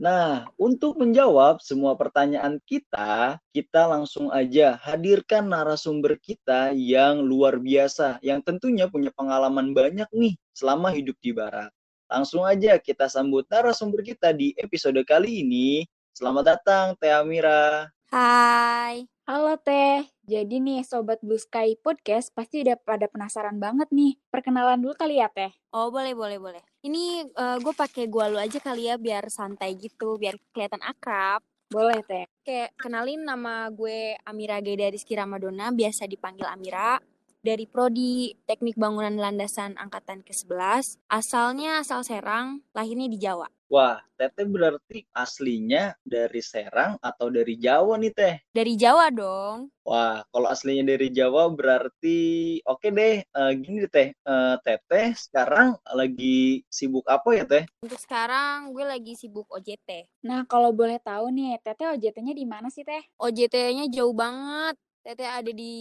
Nah, untuk menjawab semua pertanyaan kita, kita langsung aja hadirkan narasumber kita yang luar biasa, yang tentunya punya pengalaman banyak nih selama hidup di Barat. Langsung aja kita sambut narasumber kita di episode kali ini. Selamat datang, Teh Amira. Hai. Halo Teh. Jadi nih Sobat Blue Sky Podcast pasti udah pada penasaran banget nih. Perkenalan dulu kali ya Teh. Oh boleh boleh boleh. Ini uh, gue pakai gua lu aja kali ya biar santai gitu, biar kelihatan akrab. Boleh Teh. Oke, kenalin nama gue Amira Geda Rizky Ramadona, biasa dipanggil Amira. Dari Prodi Teknik Bangunan Landasan Angkatan ke-11. Asalnya asal Serang, lahirnya di Jawa. Wah, Teteh berarti aslinya dari Serang atau dari Jawa nih Teh? Dari Jawa dong. Wah, kalau aslinya dari Jawa berarti oke deh. Uh, gini deh Teh, uh, Teteh sekarang lagi sibuk apa ya Teh? Untuk sekarang gue lagi sibuk OJT. Nah, kalau boleh tahu nih, Teteh OJT-nya di mana sih Teh? OJT-nya jauh banget. Teteh ada di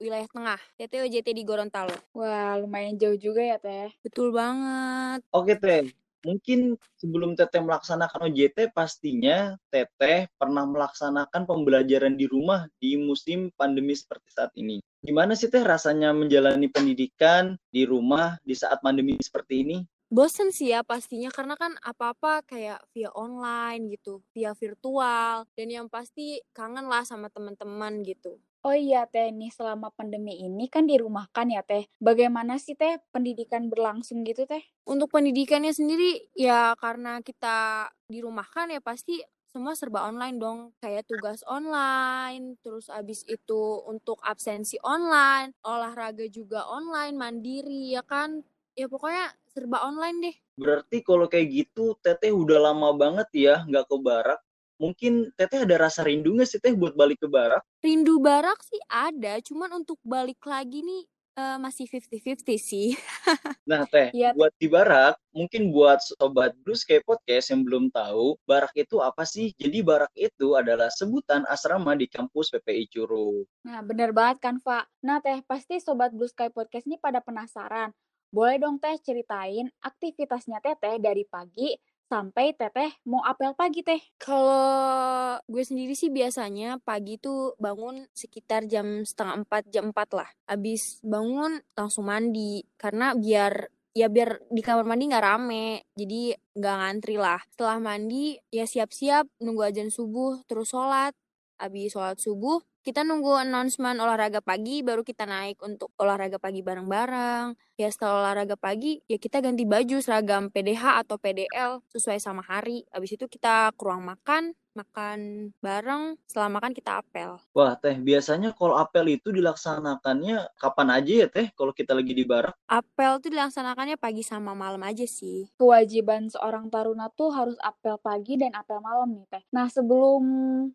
wilayah tengah. Teteh OJT di Gorontalo. Wah, lumayan jauh juga ya, Teh. Betul banget. Oke, Teh mungkin sebelum Teteh melaksanakan OJT pastinya Teteh pernah melaksanakan pembelajaran di rumah di musim pandemi seperti saat ini. Gimana sih Teh rasanya menjalani pendidikan di rumah di saat pandemi seperti ini? Bosen sih ya pastinya karena kan apa-apa kayak via online gitu, via virtual dan yang pasti kangen lah sama teman-teman gitu. Oh iya Teh, nih selama pandemi ini kan dirumahkan ya Teh. Bagaimana sih Teh pendidikan berlangsung gitu Teh? Untuk pendidikannya sendiri ya karena kita dirumahkan ya pasti semua serba online dong. Kayak tugas online, terus abis itu untuk absensi online, olahraga juga online, mandiri ya kan. Ya pokoknya serba online deh. Berarti kalau kayak gitu Teteh udah lama banget ya nggak ke barak mungkin teteh ada rasa rindu nggak sih teh buat balik ke barak? Rindu barak sih ada, cuman untuk balik lagi nih uh, masih 50-50 sih. nah teh, ya. buat di barak, mungkin buat sobat Blue Sky Podcast yang belum tahu, barak itu apa sih? Jadi barak itu adalah sebutan asrama di kampus PPI Curug. Nah bener banget kan Pak. Nah teh, pasti sobat Blue Sky Podcast ini pada penasaran. Boleh dong teh ceritain aktivitasnya teteh dari pagi sampai teteh mau apel pagi teh? Kalau gue sendiri sih biasanya pagi tuh bangun sekitar jam setengah empat jam empat lah. Abis bangun langsung mandi karena biar ya biar di kamar mandi nggak rame jadi nggak ngantri lah setelah mandi ya siap-siap nunggu ajan subuh terus sholat abis sholat subuh kita nunggu announcement olahraga pagi baru kita naik untuk olahraga pagi bareng-bareng. Ya setelah olahraga pagi ya kita ganti baju seragam PDH atau PDL sesuai sama hari. Habis itu kita ke ruang makan, makan bareng, setelah makan kita apel. Wah, Teh, biasanya kalau apel itu dilaksanakannya kapan aja ya, Teh, kalau kita lagi di barak? Apel tuh dilaksanakannya pagi sama malam aja sih. Kewajiban seorang taruna tuh harus apel pagi dan apel malam nih, Teh. Nah, sebelum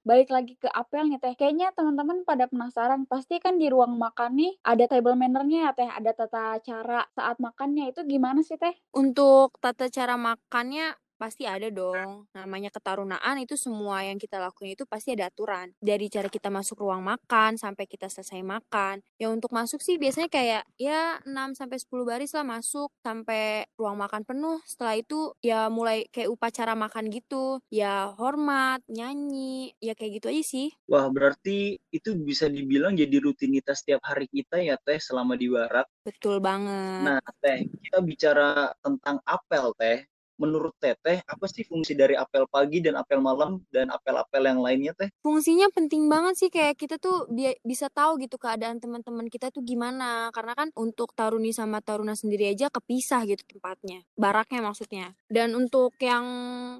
balik lagi ke apel nih, Teh, kayaknya teman-teman pada penasaran, pasti kan di ruang makan nih ada table mannernya ya, Teh, ada tata cara saat makannya itu gimana sih, Teh? Untuk tata cara makannya Pasti ada dong. Namanya ketarunaan itu semua yang kita lakuin itu pasti ada aturan. Dari cara kita masuk ruang makan sampai kita selesai makan. Ya untuk masuk sih biasanya kayak ya 6 sampai 10 baris lah masuk sampai ruang makan penuh. Setelah itu ya mulai kayak upacara makan gitu. Ya hormat, nyanyi, ya kayak gitu aja sih. Wah, berarti itu bisa dibilang jadi rutinitas setiap hari kita ya Teh selama di barak. Betul banget. Nah, Teh, kita bicara tentang apel Teh menurut Teteh apa sih fungsi dari apel pagi dan apel malam dan apel-apel yang lainnya Teh? Fungsinya penting banget sih kayak kita tuh bi bisa tahu gitu keadaan teman-teman kita tuh gimana. Karena kan untuk taruni sama taruna sendiri aja kepisah gitu tempatnya baraknya maksudnya. Dan untuk yang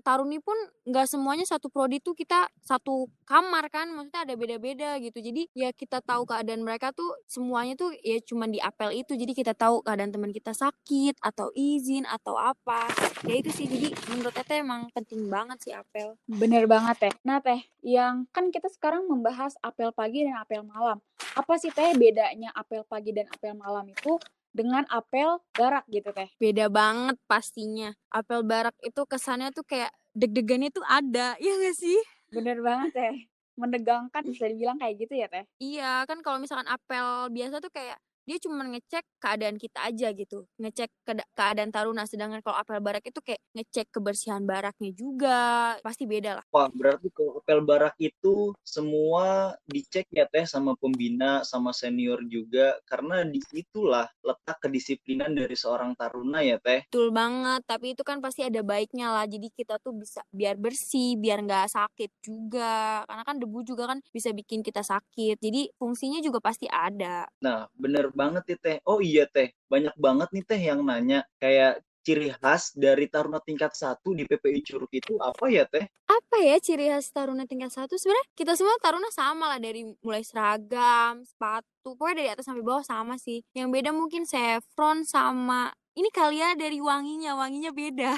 taruni pun nggak semuanya satu prodi tuh kita satu kamar kan maksudnya ada beda-beda gitu. Jadi ya kita tahu keadaan mereka tuh semuanya tuh ya cuma di apel itu. Jadi kita tahu keadaan teman kita sakit atau izin atau apa. Ya itu sih jadi menurut Teteh emang penting banget sih apel bener banget teh nah teh yang kan kita sekarang membahas apel pagi dan apel malam apa sih teh bedanya apel pagi dan apel malam itu dengan apel barak gitu teh. Beda banget pastinya. Apel barak itu kesannya tuh kayak deg-degannya tuh ada, ya gak sih? Bener banget teh. Menegangkan bisa dibilang kayak gitu ya teh. Iya, kan kalau misalkan apel biasa tuh kayak dia cuma ngecek keadaan kita aja gitu. Ngecek keadaan taruna. Sedangkan kalau apel barak itu kayak ngecek kebersihan baraknya juga. Pasti beda lah. Wah berarti kalau apel barak itu semua dicek ya teh sama pembina sama senior juga. Karena di situlah letak kedisiplinan dari seorang taruna ya teh. Betul banget. Tapi itu kan pasti ada baiknya lah. Jadi kita tuh bisa biar bersih biar nggak sakit juga. Karena kan debu juga kan bisa bikin kita sakit. Jadi fungsinya juga pasti ada. Nah bener banget nih teh. Oh iya teh, banyak banget nih teh yang nanya kayak ciri khas dari taruna tingkat satu di PPI Curug itu apa ya teh? Apa ya ciri khas taruna tingkat satu? Sebenarnya kita semua taruna sama lah dari mulai seragam, sepatu, pokoknya dari atas sampai bawah sama sih. Yang beda mungkin saffron sama ini kali ya dari wanginya, wanginya beda.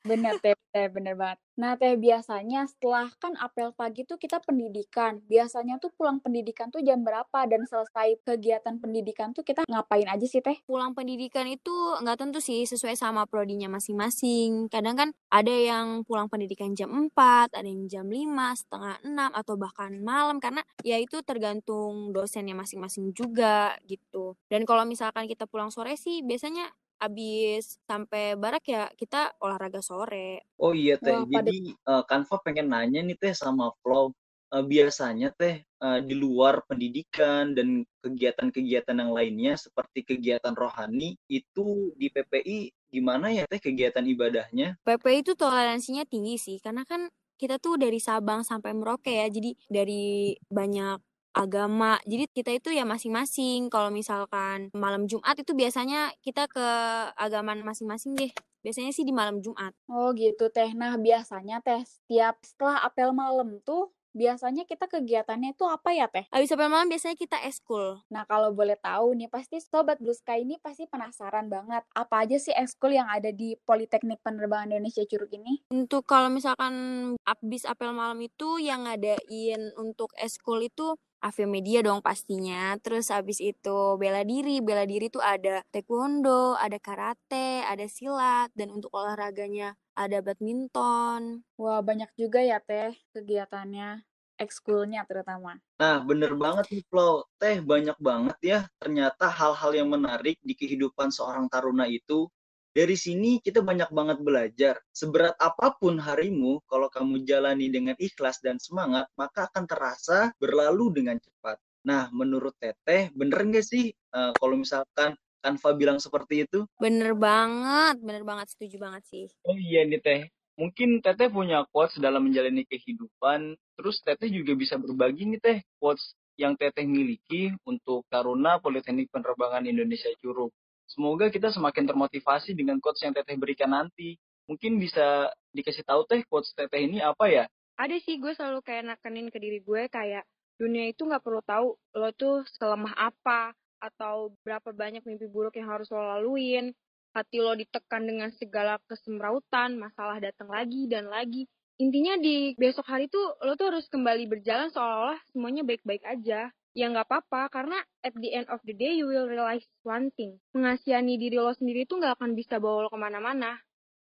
Bener teh, teh bener banget. Nah teh biasanya setelah kan apel pagi tuh kita pendidikan. Biasanya tuh pulang pendidikan tuh jam berapa dan selesai kegiatan pendidikan tuh kita ngapain aja sih teh? Pulang pendidikan itu nggak tentu sih sesuai sama prodinya masing-masing. Kadang kan ada yang pulang pendidikan jam 4, ada yang jam 5, setengah 6, atau bahkan malam. Karena ya itu tergantung dosennya masing-masing juga gitu. Dan kalau misalkan kita pulang sore sih biasanya abis sampai barak ya kita olahraga sore. Oh iya teh, Wah, jadi uh, Kanva pengen nanya nih teh sama Flow. Uh, biasanya teh uh, di luar pendidikan dan kegiatan-kegiatan yang lainnya seperti kegiatan rohani itu di PPI gimana ya teh kegiatan ibadahnya? PPI itu toleransinya tinggi sih karena kan kita tuh dari Sabang sampai Merauke ya jadi dari banyak agama. Jadi kita itu ya masing-masing. Kalau misalkan malam Jumat itu biasanya kita ke agama masing-masing deh. Biasanya sih di malam Jumat. Oh gitu teh. Nah biasanya teh setiap setelah apel malam tuh biasanya kita kegiatannya itu apa ya teh? Habis apel malam biasanya kita eskul. Nah kalau boleh tahu nih pasti sobat Blue Sky ini pasti penasaran banget apa aja sih eskul yang ada di Politeknik Penerbangan Indonesia Curug ini? Untuk kalau misalkan habis apel malam itu yang ngadain untuk eskul itu Media dong pastinya. Terus abis itu bela diri. Bela diri tuh ada taekwondo, ada karate, ada silat. Dan untuk olahraganya ada badminton. Wah banyak juga ya teh kegiatannya. Ekskulnya terutama. Nah bener banget nih Flo. Teh banyak banget ya ternyata hal-hal yang menarik di kehidupan seorang taruna itu dari sini kita banyak banget belajar. Seberat apa pun harimu, kalau kamu jalani dengan ikhlas dan semangat, maka akan terasa berlalu dengan cepat. Nah, menurut Teteh, bener nggak sih uh, kalau misalkan Kanva bilang seperti itu? Bener banget, bener banget, setuju banget sih. Oh iya nih Teh, mungkin Teteh punya quotes dalam menjalani kehidupan, terus Teteh juga bisa berbagi nih Teh, quotes yang Teteh miliki untuk Taruna Politeknik Penerbangan Indonesia Curug. Semoga kita semakin termotivasi dengan quotes yang Teteh berikan nanti. Mungkin bisa dikasih tahu Teh quotes Teteh ini apa ya? Ada sih, gue selalu kayak nakenin ke diri gue kayak dunia itu nggak perlu tahu lo tuh selemah apa atau berapa banyak mimpi buruk yang harus lo laluin. Hati lo ditekan dengan segala kesemrautan, masalah datang lagi dan lagi. Intinya di besok hari tuh lo tuh harus kembali berjalan seolah-olah semuanya baik-baik aja ya nggak apa-apa karena at the end of the day you will realize one thing. Mengasihani diri lo sendiri itu nggak akan bisa bawa lo ke mana-mana.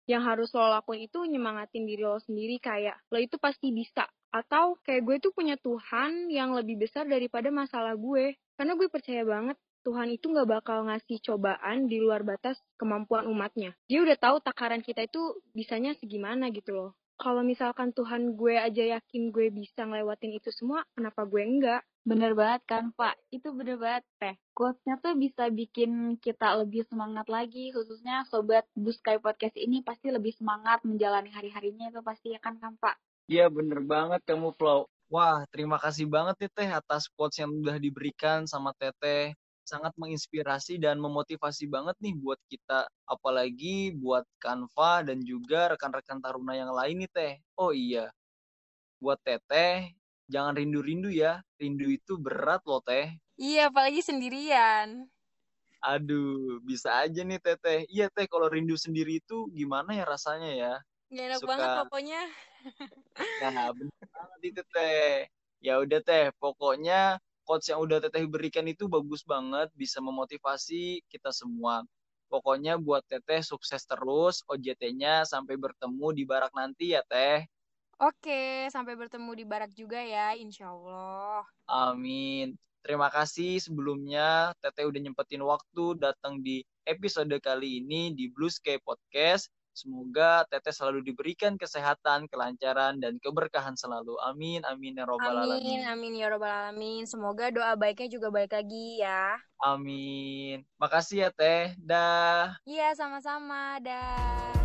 Yang harus lo lakuin itu nyemangatin diri lo sendiri kayak lo itu pasti bisa. Atau kayak gue tuh punya Tuhan yang lebih besar daripada masalah gue. Karena gue percaya banget Tuhan itu nggak bakal ngasih cobaan di luar batas kemampuan umatnya. Dia udah tahu takaran kita itu bisanya segimana gitu loh. Kalau misalkan Tuhan gue aja yakin gue bisa ngelewatin itu semua, kenapa gue enggak? Bener banget kan, Pak. Itu bener banget, Teh. Quotes-nya tuh bisa bikin kita lebih semangat lagi, khususnya Sobat Buskai Podcast ini pasti lebih semangat menjalani hari-harinya itu pasti ya kan, kan Pak? Iya, bener banget kamu, Flow. Wah, terima kasih banget nih, Teh, atas quotes yang udah diberikan sama Teteh sangat menginspirasi dan memotivasi banget nih buat kita apalagi buat Kanva dan juga rekan-rekan taruna yang lain nih teh oh iya buat teteh jangan rindu-rindu ya. Rindu itu berat loh teh. Iya apalagi sendirian. Aduh bisa aja nih teteh iya teh kalau rindu sendiri itu gimana ya rasanya ya? Gak enak Suka... banget pokoknya. Nah bener banget itu teh. Ya udah teh pokoknya quotes yang udah Teteh berikan itu bagus banget, bisa memotivasi kita semua. Pokoknya buat Teteh sukses terus OJT-nya sampai bertemu di barak nanti ya Teh. Oke, sampai bertemu di barak juga ya, insya Allah. Amin. Terima kasih sebelumnya Teteh udah nyempetin waktu datang di episode kali ini di Blue Sky Podcast. Semoga Teteh selalu diberikan kesehatan, kelancaran, dan keberkahan selalu. Amin, amin ya robbal Amin, alamin. amin ya robbal alamin. Semoga doa baiknya juga balik lagi ya. Amin. Makasih ya Teh. Dah. Iya, sama-sama. Dah.